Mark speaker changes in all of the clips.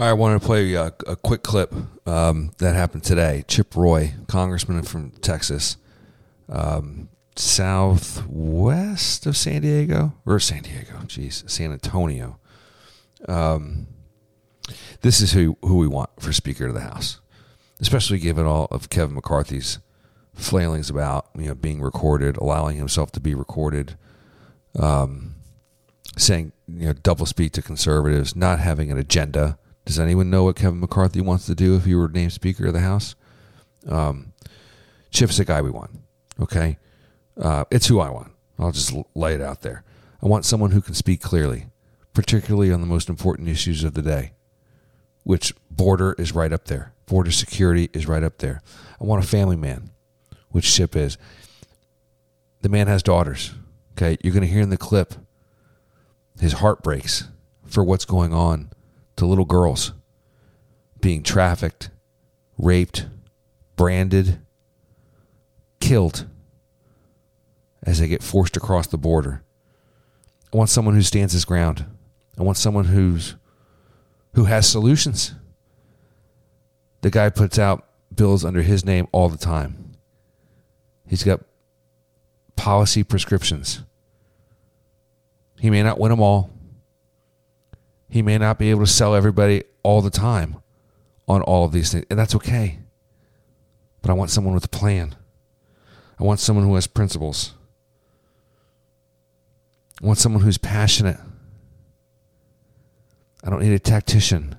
Speaker 1: I wanted to play a, a quick clip um, that happened today. Chip Roy, congressman from Texas, um, southwest of San Diego, or San Diego, jeez, San Antonio. Um, this is who, who we want for Speaker of the House, especially given all of Kevin McCarthy's flailings about you know being recorded, allowing himself to be recorded, um, saying you know double speak to conservatives, not having an agenda. Does anyone know what Kevin McCarthy wants to do if he were named Speaker of the House? Um, Chip's the guy we want. Okay, uh, it's who I want. I'll just lay it out there. I want someone who can speak clearly, particularly on the most important issues of the day, which border is right up there. Border security is right up there. I want a family man which Chip is. The man has daughters. Okay, you're going to hear in the clip his heart breaks for what's going on to little girls being trafficked, raped, branded, killed as they get forced across the border. I want someone who stands his ground. I want someone who's who has solutions. The guy puts out bills under his name all the time. He's got policy prescriptions. He may not win them all. He may not be able to sell everybody all the time on all of these things, and that's okay. But I want someone with a plan. I want someone who has principles. I want someone who's passionate. I don't need a tactician.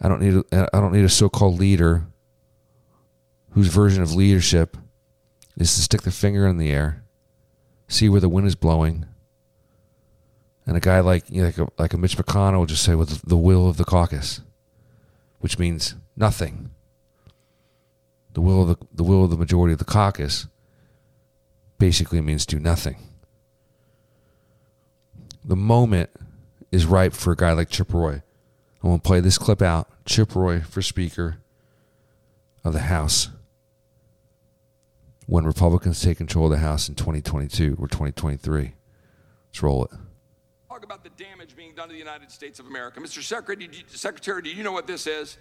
Speaker 1: I don't need a, I don't need a so-called leader whose version of leadership is to stick the finger in the air, see where the wind is blowing, and a guy like you know, like, a, like a Mitch McConnell will just say with the will of the caucus, which means nothing. The will of the, the will of the majority of the caucus basically means do nothing. The moment is ripe for a guy like Chip Roy. I'm going to play this clip out. Chip Roy for Speaker of the House when Republicans take control of the House in 2022 or 2023. Let's roll it.
Speaker 2: Talk about the damage being done to the United States of America. Mr. Secretary, Secretary, do you know what this is?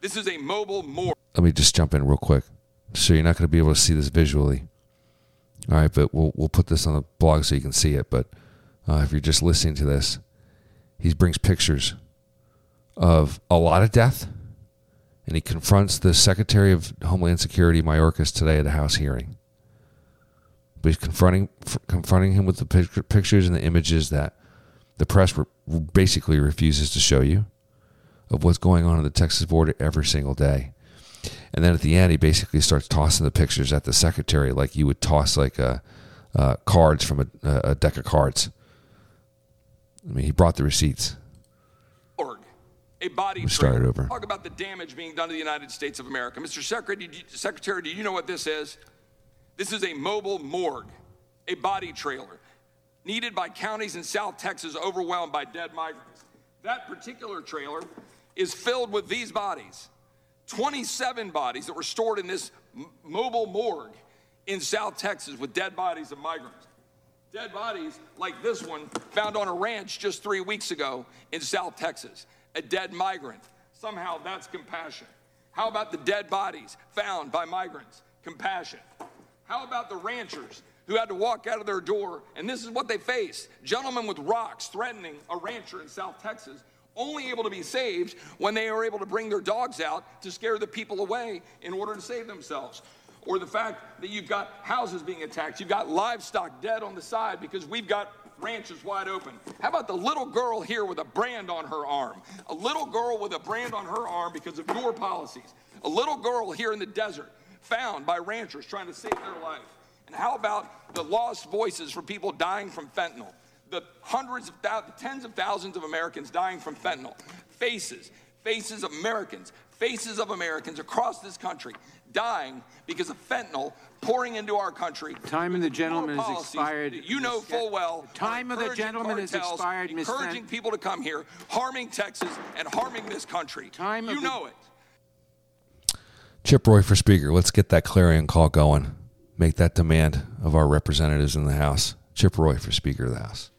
Speaker 2: This is a mobile morgue.
Speaker 1: Let me just jump in real quick. So you're not going to be able to see this visually. All right, but we'll we'll put this on the blog so you can see it. But uh, if you're just listening to this, he brings pictures of a lot of death and he confronts the Secretary of Homeland Security, Mayorkas, today at a House hearing. But he's confronting confronting him with the pictures and the images that the press re- basically refuses to show you of what's going on at the Texas border every single day. And then at the end, he basically starts tossing the pictures at the secretary like you would toss like a, uh, cards from a, a deck of cards. I mean, he brought the receipts
Speaker 2: a body
Speaker 1: start over.
Speaker 2: Talk about the damage being done to the United States of America. Mr. Secretary, Secretary, do you know what this is? This is a mobile morgue, a body trailer needed by counties in South Texas overwhelmed by dead migrants. That particular trailer is filled with these bodies 27 bodies that were stored in this m- mobile morgue in South Texas with dead bodies of migrants. Dead bodies like this one found on a ranch just three weeks ago in South Texas a dead migrant. Somehow that's compassion. How about the dead bodies found by migrants? Compassion. How about the ranchers who had to walk out of their door and this is what they faced gentlemen with rocks threatening a rancher in South Texas, only able to be saved when they were able to bring their dogs out to scare the people away in order to save themselves. Or the fact that you've got houses being attacked, you've got livestock dead on the side because we've got ranches wide open. How about the little girl here with a brand on her arm? A little girl with a brand on her arm because of your policies. A little girl here in the desert found by ranchers trying to save their life. And how about the lost voices for people dying from fentanyl? The hundreds of thousands, tens of thousands of Americans dying from fentanyl. Faces, faces of Americans, faces of Americans across this country dying because of fentanyl pouring into our country.
Speaker 3: Time of the gentleman has expired.
Speaker 2: You know full well.
Speaker 3: Time of the gentleman has expired,
Speaker 2: Encouraging people to come here, harming Texas and harming this country. Time you know it.
Speaker 1: Chip Roy for Speaker. Let's get that clarion call going. Make that demand of our representatives in the House. Chip Roy for Speaker of the House.